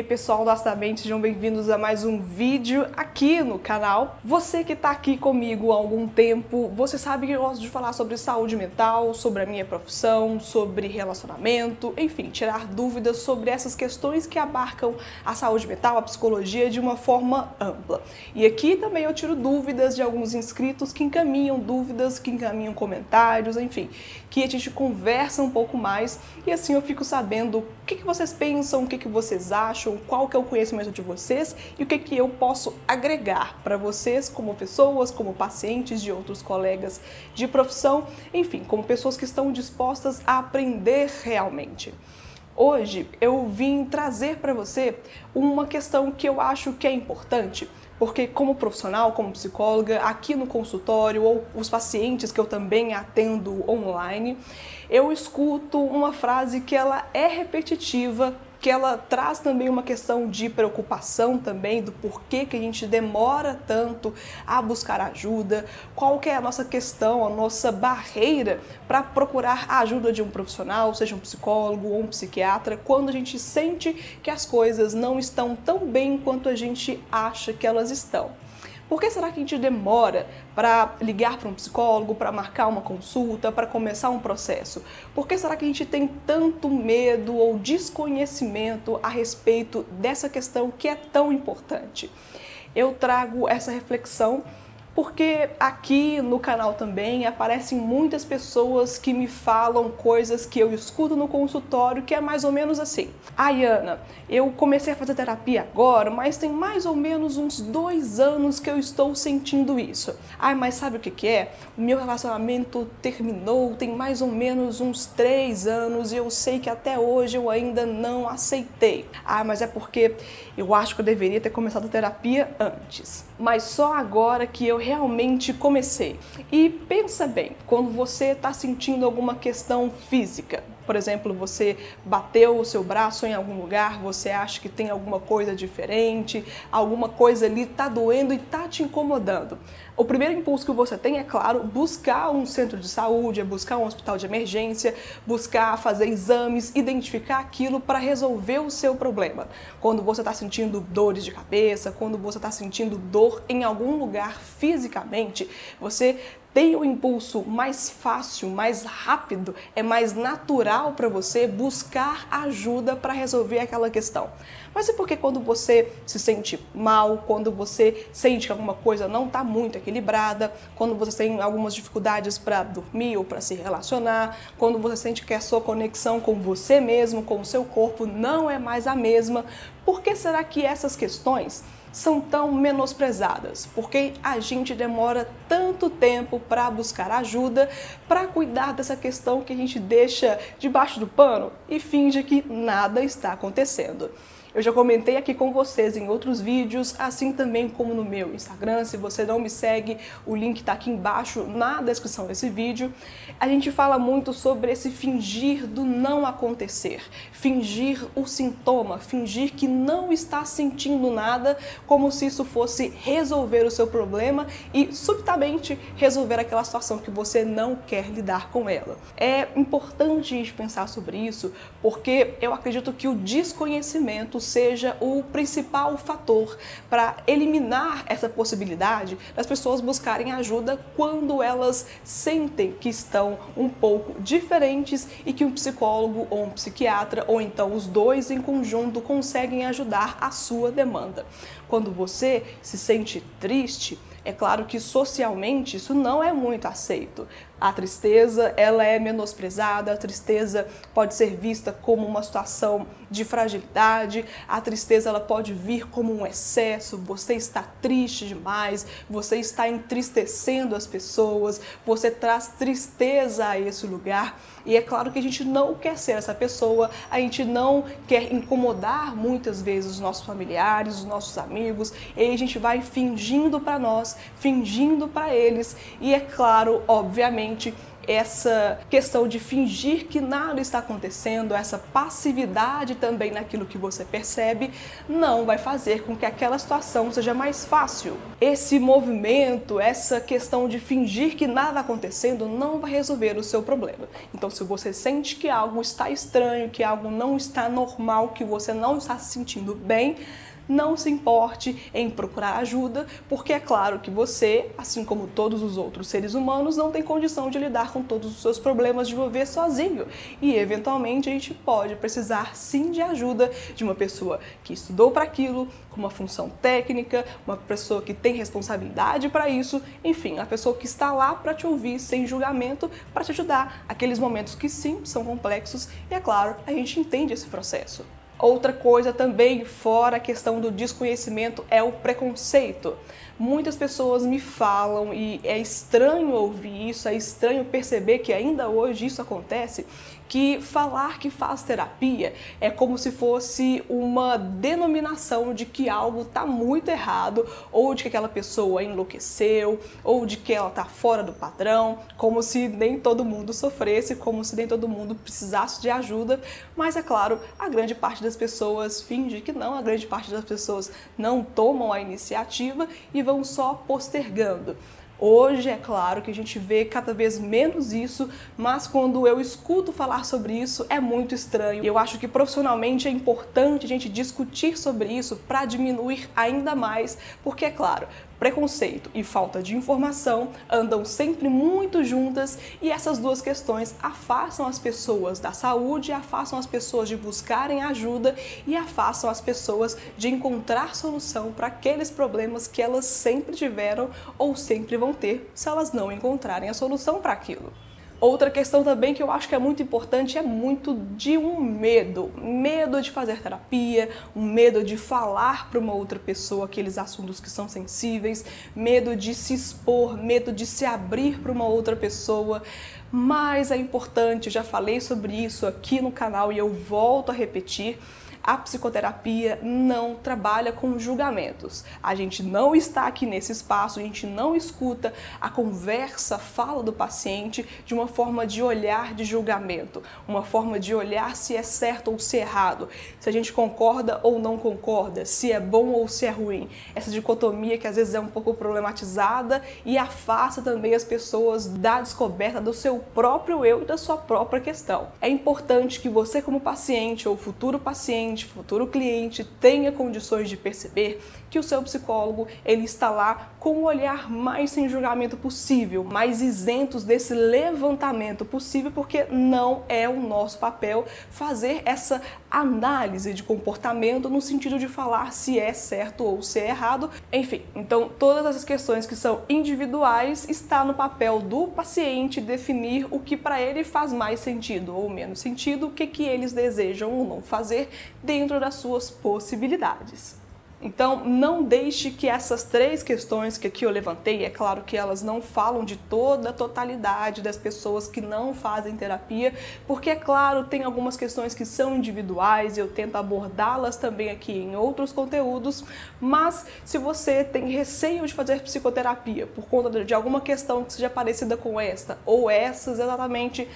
aí pessoal do Astamente, sejam bem-vindos a mais um vídeo aqui no canal. Você que está aqui comigo há algum tempo, você sabe que eu gosto de falar sobre saúde mental, sobre a minha profissão, sobre relacionamento, enfim, tirar dúvidas sobre essas questões que abarcam a saúde mental, a psicologia de uma forma ampla. E aqui também eu tiro dúvidas de alguns inscritos que encaminham dúvidas, que encaminham comentários, enfim, que a gente conversa um pouco mais e assim eu fico sabendo o que, que vocês pensam, o que, que vocês acham, qual que é o conhecimento de vocês e o que, que eu posso agregar para vocês como pessoas, como pacientes de outros colegas de profissão, enfim, como pessoas que estão dispostas a aprender realmente. Hoje eu vim trazer para você uma questão que eu acho que é importante, porque como profissional, como psicóloga, aqui no consultório ou os pacientes que eu também atendo online, eu escuto uma frase que ela é repetitiva que ela traz também uma questão de preocupação também do porquê que a gente demora tanto a buscar ajuda, qual que é a nossa questão, a nossa barreira para procurar a ajuda de um profissional, seja um psicólogo ou um psiquiatra, quando a gente sente que as coisas não estão tão bem quanto a gente acha que elas estão. Por que será que a gente demora para ligar para um psicólogo, para marcar uma consulta, para começar um processo? Por que será que a gente tem tanto medo ou desconhecimento a respeito dessa questão que é tão importante? Eu trago essa reflexão porque aqui no canal também aparecem muitas pessoas que me falam coisas que eu escuto no consultório que é mais ou menos assim. Ai, Ana, eu comecei a fazer terapia agora, mas tem mais ou menos uns dois anos que eu estou sentindo isso. Ai, mas sabe o que, que é? O meu relacionamento terminou tem mais ou menos uns três anos e eu sei que até hoje eu ainda não aceitei. Ah, mas é porque eu acho que eu deveria ter começado a terapia antes. Mas só agora que eu realmente comecei. E pensa bem, quando você está sentindo alguma questão física, por exemplo, você bateu o seu braço em algum lugar, você acha que tem alguma coisa diferente, alguma coisa ali está doendo e está te incomodando. O primeiro impulso que você tem é, claro, buscar um centro de saúde, é buscar um hospital de emergência, buscar fazer exames, identificar aquilo para resolver o seu problema. Quando você está sentindo dores de cabeça, quando você está sentindo dor em algum lugar fisicamente, você tem o impulso mais fácil, mais rápido, é mais natural para você buscar ajuda para resolver aquela questão. Mas é porque quando você se sente mal, quando você sente que alguma coisa não está muito equilibrada, quando você tem algumas dificuldades para dormir ou para se relacionar, quando você sente que a sua conexão com você mesmo, com o seu corpo não é mais a mesma, por que será que essas questões são tão menosprezadas? Porque a gente demora tanto tempo para buscar ajuda, para cuidar dessa questão que a gente deixa debaixo do pano e finge que nada está acontecendo. Eu já comentei aqui com vocês em outros vídeos, assim também como no meu Instagram. Se você não me segue, o link está aqui embaixo na descrição desse vídeo. A gente fala muito sobre esse fingir do não acontecer, fingir o sintoma, fingir que não está sentindo nada, como se isso fosse resolver o seu problema e subitamente resolver aquela situação que você não quer lidar com ela. É importante pensar sobre isso, porque eu acredito que o desconhecimento seja o principal fator para eliminar essa possibilidade das pessoas buscarem ajuda quando elas sentem que estão um pouco diferentes e que um psicólogo ou um psiquiatra, ou então os dois em conjunto, conseguem ajudar a sua demanda. Quando você se sente triste, é claro que socialmente isso não é muito aceito. A tristeza, ela é menosprezada, a tristeza pode ser vista como uma situação de fragilidade, a tristeza ela pode vir como um excesso, você está triste demais, você está entristecendo as pessoas, você traz tristeza a esse lugar. E é claro que a gente não quer ser essa pessoa, a gente não quer incomodar muitas vezes os nossos familiares, os nossos amigos, e a gente vai fingindo para nós, fingindo para eles, e é claro, obviamente, essa questão de fingir que nada está acontecendo, essa passividade também naquilo que você percebe, não vai fazer com que aquela situação seja mais fácil. Esse movimento, essa questão de fingir que nada está acontecendo, não vai resolver o seu problema. Então, se você sente que algo está estranho, que algo não está normal, que você não está se sentindo bem, não se importe em procurar ajuda, porque é claro que você, assim como todos os outros seres humanos, não tem condição de lidar com todos os seus problemas de viver sozinho. E eventualmente a gente pode precisar sim de ajuda de uma pessoa que estudou para aquilo, com uma função técnica, uma pessoa que tem responsabilidade para isso, enfim, a pessoa que está lá para te ouvir sem julgamento, para te ajudar. Aqueles momentos que sim são complexos e é claro, a gente entende esse processo. Outra coisa também, fora a questão do desconhecimento, é o preconceito. Muitas pessoas me falam, e é estranho ouvir isso, é estranho perceber que ainda hoje isso acontece, que falar que faz terapia é como se fosse uma denominação de que algo está muito errado, ou de que aquela pessoa enlouqueceu, ou de que ela está fora do padrão, como se nem todo mundo sofresse, como se nem todo mundo precisasse de ajuda. Mas é claro, a grande parte das pessoas finge que não, a grande parte das pessoas não tomam a iniciativa e vão só postergando. Hoje é claro que a gente vê cada vez menos isso, mas quando eu escuto falar sobre isso é muito estranho. Eu acho que profissionalmente é importante a gente discutir sobre isso para diminuir ainda mais, porque é claro, preconceito e falta de informação andam sempre muito juntas e essas duas questões afastam as pessoas da saúde, afastam as pessoas de buscarem ajuda e afastam as pessoas de encontrar solução para aqueles problemas que elas sempre tiveram ou sempre vão ter se elas não encontrarem a solução para aquilo. Outra questão também que eu acho que é muito importante é muito de um medo. Medo de fazer terapia, um medo de falar para uma outra pessoa aqueles assuntos que são sensíveis, medo de se expor, medo de se abrir para uma outra pessoa. Mas é importante, eu já falei sobre isso aqui no canal e eu volto a repetir a psicoterapia não trabalha com julgamentos. A gente não está aqui nesse espaço, a gente não escuta a conversa, a fala do paciente de uma forma de olhar de julgamento, uma forma de olhar se é certo ou se é errado, se a gente concorda ou não concorda, se é bom ou se é ruim. Essa dicotomia que às vezes é um pouco problematizada e afasta também as pessoas da descoberta do seu próprio eu e da sua própria questão. É importante que você, como paciente ou futuro paciente, paciente, futuro cliente tenha condições de perceber que o seu psicólogo ele está lá com o olhar mais sem julgamento possível, mais isentos desse levantamento possível, porque não é o nosso papel fazer essa análise de comportamento no sentido de falar se é certo ou se é errado. Enfim, então todas essas questões que são individuais está no papel do paciente definir o que para ele faz mais sentido ou menos sentido, o que que eles desejam ou não fazer dentro das suas possibilidades. Então, não deixe que essas três questões que aqui eu levantei, é claro que elas não falam de toda a totalidade das pessoas que não fazem terapia, porque, é claro, tem algumas questões que são individuais e eu tento abordá-las também aqui em outros conteúdos, mas se você tem receio de fazer psicoterapia por conta de alguma questão que seja parecida com esta ou essas exatamente,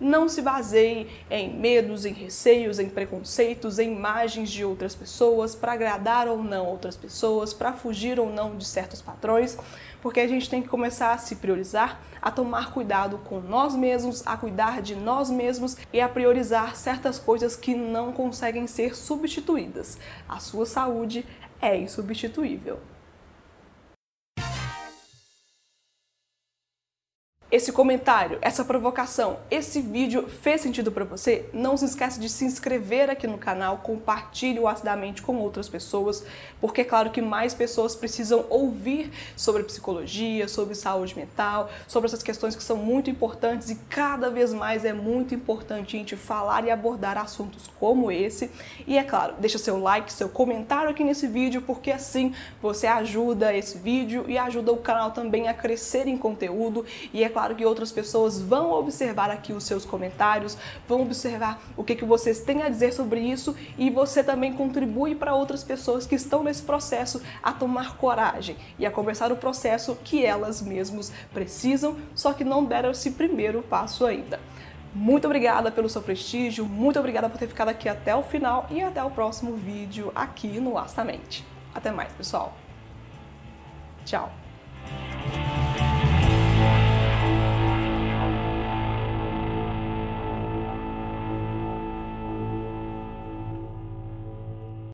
não se baseie em medos, em receios, em preconceitos, em imagens de outras pessoas, para agradar ou não outras pessoas, para fugir ou não de certos padrões, porque a gente tem que começar a se priorizar, a tomar cuidado com nós mesmos, a cuidar de nós mesmos e a priorizar certas coisas que não conseguem ser substituídas. A sua saúde é insubstituível. Esse comentário, essa provocação, esse vídeo fez sentido para você, não se esqueça de se inscrever aqui no canal, compartilhe o acidamente com outras pessoas, porque é claro que mais pessoas precisam ouvir sobre psicologia, sobre saúde mental, sobre essas questões que são muito importantes e cada vez mais é muito importante a gente falar e abordar assuntos como esse. E é claro, deixa seu like, seu comentário aqui nesse vídeo, porque assim você ajuda esse vídeo e ajuda o canal também a crescer em conteúdo e é claro claro que outras pessoas vão observar aqui os seus comentários, vão observar o que, que vocês têm a dizer sobre isso e você também contribui para outras pessoas que estão nesse processo a tomar coragem e a começar o processo que elas mesmas precisam, só que não deram esse primeiro passo ainda. Muito obrigada pelo seu prestígio, muito obrigada por ter ficado aqui até o final e até o próximo vídeo aqui no Astamente. Até mais, pessoal. Tchau.